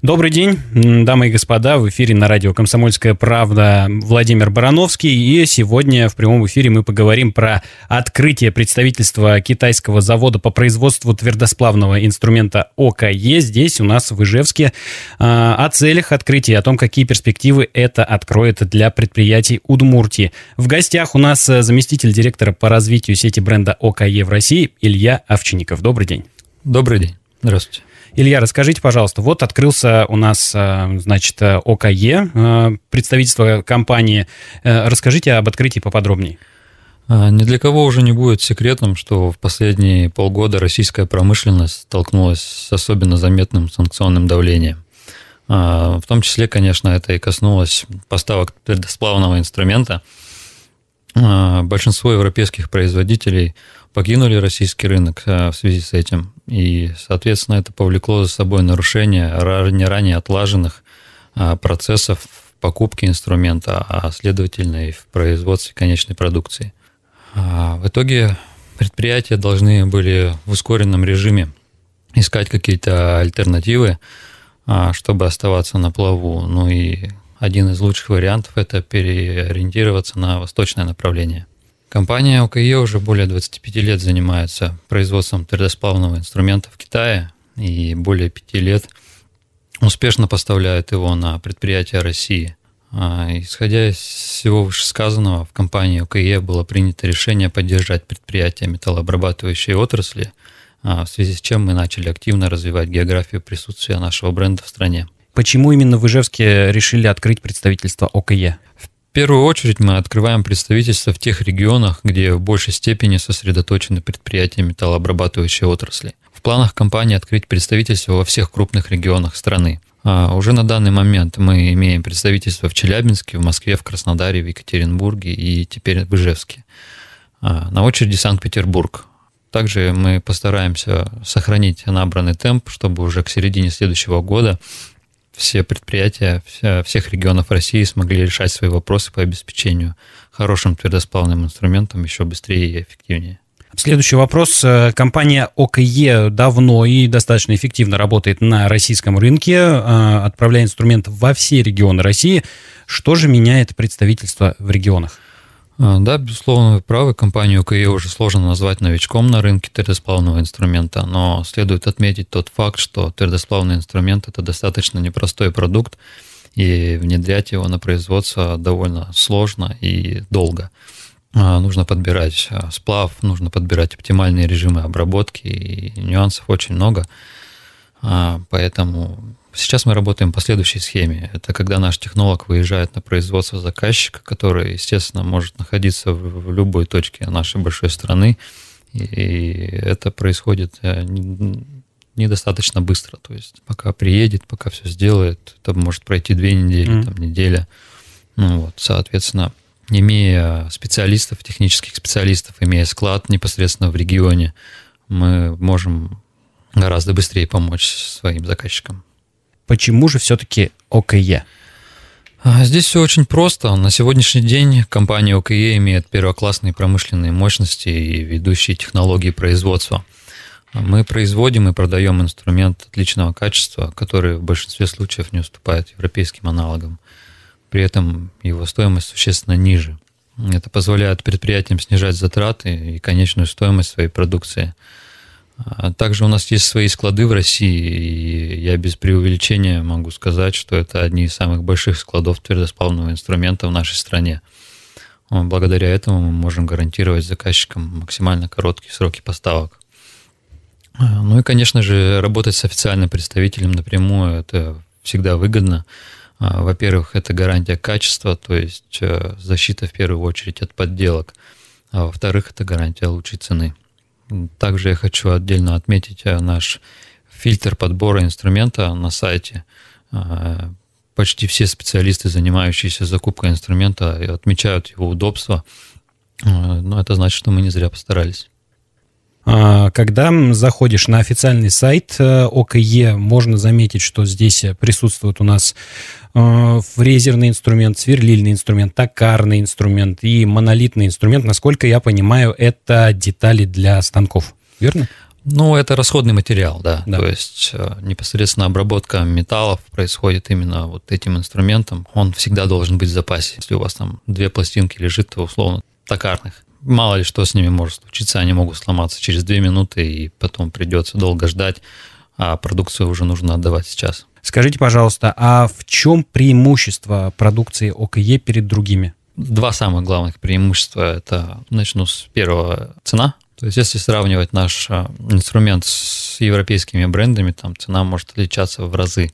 Добрый день, дамы и господа, в эфире на радио «Комсомольская правда» Владимир Барановский, и сегодня в прямом эфире мы поговорим про открытие представительства китайского завода по производству твердосплавного инструмента ОКЕ здесь у нас в Ижевске, а, о целях открытия, о том, какие перспективы это откроет для предприятий Удмуртии. В гостях у нас заместитель директора по развитию сети бренда ОКЕ в России Илья Овчинников. Добрый день. Добрый день. Здравствуйте. Илья, расскажите, пожалуйста, вот открылся у нас, э, значит, ОКЕ, э, представительство компании. Э, расскажите об открытии поподробнее. А, ни для кого уже не будет секретом, что в последние полгода российская промышленность столкнулась с особенно заметным санкционным давлением. А, в том числе, конечно, это и коснулось поставок твердосплавного инструмента. А, большинство европейских производителей покинули российский рынок в связи с этим. И, соответственно, это повлекло за собой нарушение не ранее отлаженных а, процессов покупки инструмента, а следовательно и в производстве конечной продукции. А, в итоге предприятия должны были в ускоренном режиме искать какие-то альтернативы, а, чтобы оставаться на плаву. Ну и один из лучших вариантов – это переориентироваться на восточное направление – Компания ОКЕ уже более 25 лет занимается производством твердосплавного инструмента в Китае и более 5 лет успешно поставляет его на предприятия России. А, исходя из всего вышесказанного, в компании ОКЕ было принято решение поддержать предприятия металлообрабатывающей отрасли, а, в связи с чем мы начали активно развивать географию присутствия нашего бренда в стране. Почему именно в Ижевске решили открыть представительство ОКЕ? В в первую очередь мы открываем представительство в тех регионах, где в большей степени сосредоточены предприятия металлообрабатывающей отрасли. В планах компании открыть представительство во всех крупных регионах страны. А уже на данный момент мы имеем представительство в Челябинске, в Москве, в Краснодаре, в Екатеринбурге и теперь в Ижевске. А на очереди Санкт-Петербург. Также мы постараемся сохранить набранный темп, чтобы уже к середине следующего года все предприятия всех регионов России смогли решать свои вопросы по обеспечению хорошим твердосплавным инструментом еще быстрее и эффективнее. Следующий вопрос. Э, компания ОКЕ давно и достаточно эффективно работает на российском рынке, э, отправляя инструмент во все регионы России. Что же меняет представительство в регионах? А, да, безусловно, вы правы. Компанию КИ уже сложно назвать новичком на рынке твердосплавного инструмента, но следует отметить тот факт, что твердосплавный инструмент – это достаточно непростой продукт, и внедрять его на производство довольно сложно и долго. А, нужно подбирать а, сплав, нужно подбирать оптимальные режимы обработки, и нюансов очень много. Поэтому Сейчас мы работаем по следующей схеме. Это когда наш технолог выезжает на производство заказчика, который, естественно, может находиться в любой точке нашей большой страны, и это происходит э, недостаточно быстро. То есть пока приедет, пока все сделает, это может пройти две недели, mm. там, неделя. Ну, вот, соответственно, имея специалистов, технических специалистов, имея склад непосредственно в регионе, мы можем гораздо быстрее помочь своим заказчикам. Почему же все-таки ОКЕ? А, здесь все очень просто. На сегодняшний день компания ОКЕ имеет первоклассные промышленные мощности и ведущие технологии производства. Мы производим и продаем инструмент отличного качества, который в большинстве случаев не уступает европейским аналогам. При этом его стоимость существенно ниже. Это позволяет предприятиям снижать затраты и конечную стоимость своей продукции – также у нас есть свои склады в России, и я без преувеличения могу сказать, что это одни из самых больших складов твердосплавного инструмента в нашей стране. Благодаря этому мы можем гарантировать заказчикам максимально короткие сроки поставок. А, ну и, конечно же, работать с официальным представителем напрямую – это всегда выгодно. А, во-первых, это гарантия качества, то есть э, защита в первую очередь от подделок. А во-вторых, это гарантия лучшей цены. Также я хочу отдельно отметить э, наш фильтр подбора инструмента на сайте. Э, почти все специалисты, занимающиеся закупкой инструмента, отмечают его удобство. Э, но это значит, что мы не зря постарались. А, когда заходишь на официальный сайт э, ОКЕ, можно заметить, что здесь присутствует у нас э, фрезерный инструмент, сверлильный инструмент, токарный инструмент и монолитный инструмент. Насколько я понимаю, это детали для станков, верно? Ну, это расходный материал, да. да. То есть э, непосредственно обработка металлов происходит именно вот этим инструментом. Он всегда должен быть в запасе. Если у вас там две пластинки лежит, то условно токарных. Мало ли что с ними может случиться, они могут сломаться через две минуты, и потом придется долго ждать, а продукцию уже нужно отдавать сейчас. Скажите, пожалуйста, а в чем преимущество продукции ОКЕ перед другими? Два самых главных преимущества. Это, начну с первого, цена. То есть, если сравнивать наш а, инструмент с европейскими брендами, там цена может отличаться в разы,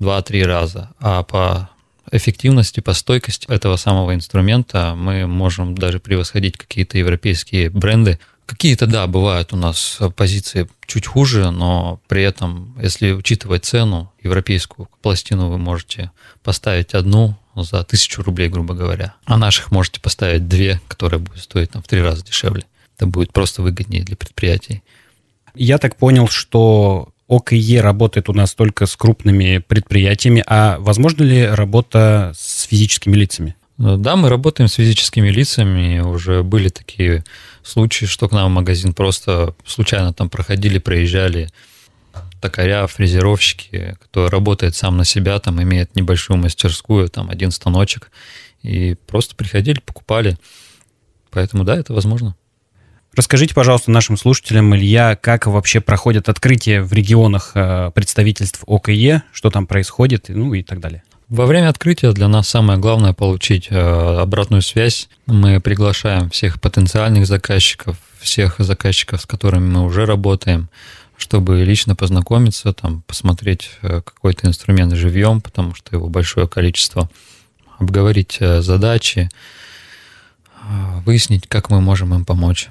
2-3 раза. А по эффективности, по стойкости этого самого инструмента мы можем даже превосходить какие-то европейские бренды. Какие-то, да, бывают у нас позиции чуть хуже, но при этом, если учитывать цену, европейскую пластину вы можете поставить одну за тысячу рублей, грубо говоря, а наших можете поставить две, которые будут стоить там, в три раза дешевле. Это будет просто выгоднее для предприятий. Я так понял, что ОКЕ работает у нас только с крупными предприятиями, а возможно ли работа с физическими лицами? Да, мы работаем с физическими лицами. Уже были такие случаи, что к нам в магазин просто случайно там проходили, проезжали токаря, фрезеровщики, кто работает сам на себя, там имеет небольшую мастерскую, там один станочек, и просто приходили, покупали. Поэтому да, это возможно. Расскажите, пожалуйста, нашим слушателям, Илья, как вообще проходят открытия в регионах э, представительств ОКЕ, что там происходит, ну и так далее. Во время открытия для нас самое главное получить э, обратную связь. Мы приглашаем всех потенциальных заказчиков, всех заказчиков, с которыми мы уже работаем, чтобы лично познакомиться, там, посмотреть э, какой-то инструмент живьем, потому что его большое количество, обговорить задачи, выяснить, как мы можем им помочь.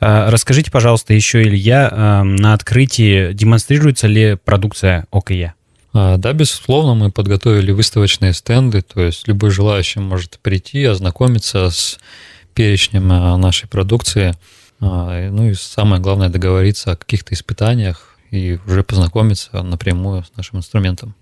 А, расскажите, пожалуйста, еще, Илья, а, на открытии демонстрируется ли продукция ОКЕ? А, да, безусловно, мы подготовили выставочные стенды, то есть любой желающий может прийти, ознакомиться с перечнем нашей продукции, ну и самое главное договориться о каких-то испытаниях и уже познакомиться напрямую с нашим инструментом.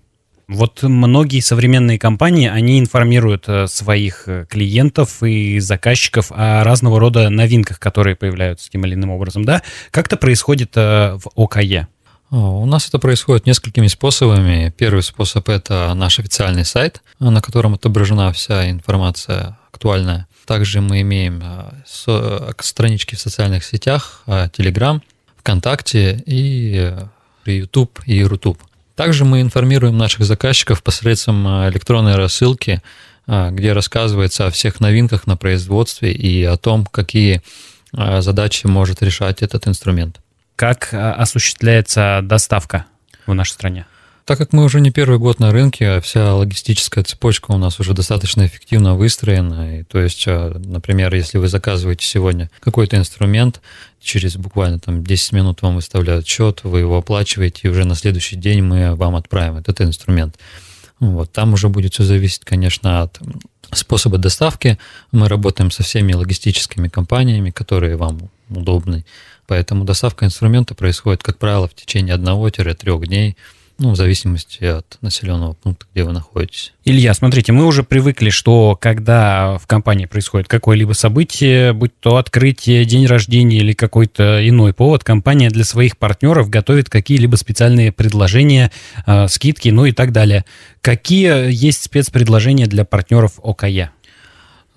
Вот многие современные компании, они информируют э, своих э, клиентов и заказчиков о разного рода новинках, которые появляются тем или иным образом, да? Как это происходит э, в ОКЕ? У нас это происходит несколькими способами. Первый способ – это наш официальный сайт, на котором отображена вся информация актуальная. Также мы имеем странички в социальных сетях, Telegram, ВКонтакте и YouTube и Рутуб. Также мы информируем наших заказчиков посредством а, электронной рассылки, а, где рассказывается о всех новинках на производстве и о том, какие а, задачи может решать этот инструмент. Как осуществляется доставка в нашей стране? Так как мы уже не первый год на рынке, а вся логистическая цепочка у нас уже достаточно эффективно выстроена. И, то есть, а, например, если вы заказываете сегодня какой-то инструмент, через буквально там 10 минут вам выставляют счет, вы его оплачиваете, и уже на следующий день мы вам отправим этот инструмент. Вот, там уже будет все зависеть, конечно, от способа доставки. Мы работаем со всеми логистическими компаниями, которые вам удобны. Поэтому доставка инструмента происходит, как правило, в течение 1-3 дней – ну, в зависимости от населенного пункта, где вы находитесь. Илья, смотрите, мы уже привыкли, что когда в компании происходит какое-либо событие, будь то открытие, день рождения или какой-то иной повод, компания для своих партнеров готовит какие-либо специальные предложения, э, скидки, ну и так далее. Какие есть спецпредложения для партнеров ОКЕ?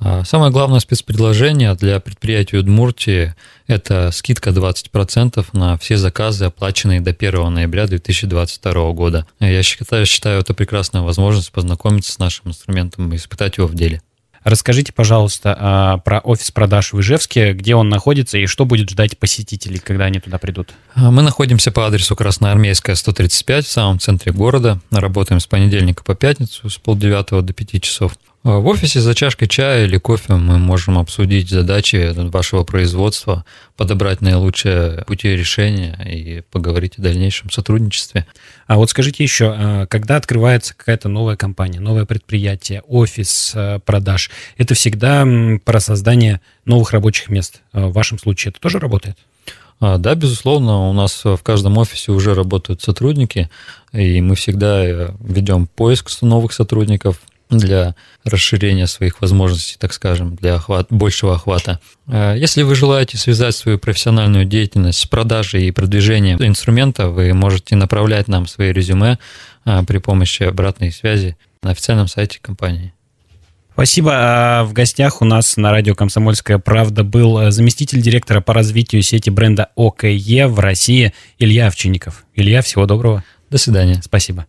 А, самое главное спецпредложение для предприятия Удмуртии – это скидка 20% на все заказы, оплаченные до 1 ноября 2022 года. Я считаю, считаю это прекрасная возможность познакомиться с нашим инструментом и испытать его в деле. Расскажите, пожалуйста, а, про офис продаж в Ижевске, где он находится и что будет ждать посетителей, когда они туда придут? А, мы находимся по адресу Красноармейская, 135, в самом центре города. Работаем с понедельника по пятницу с полдевятого до пяти часов. А в офисе за чашкой чая или кофе мы можем обсудить задачи вашего производства, подобрать наилучшие пути решения и поговорить о дальнейшем сотрудничестве. А вот скажите еще, а когда открывается какая-то новая компания, новое предприятие, офис а, продаж, это всегда про создание новых рабочих мест. В вашем случае это тоже работает? Да, безусловно, у нас в каждом офисе уже работают сотрудники, и мы всегда э, ведем поиск новых сотрудников, для расширения своих возможностей, так скажем, для охват, большего охвата. Э, если вы желаете связать свою профессиональную деятельность с продажей и продвижением инструмента, вы можете направлять нам свои резюме э, при помощи обратной связи на официальном сайте компании. Спасибо. А в гостях у нас на радио «Комсомольская правда» был э, заместитель директора по развитию сети бренда ОКЕ в России Илья Овчинников. Илья, всего доброго. До свидания. Спасибо.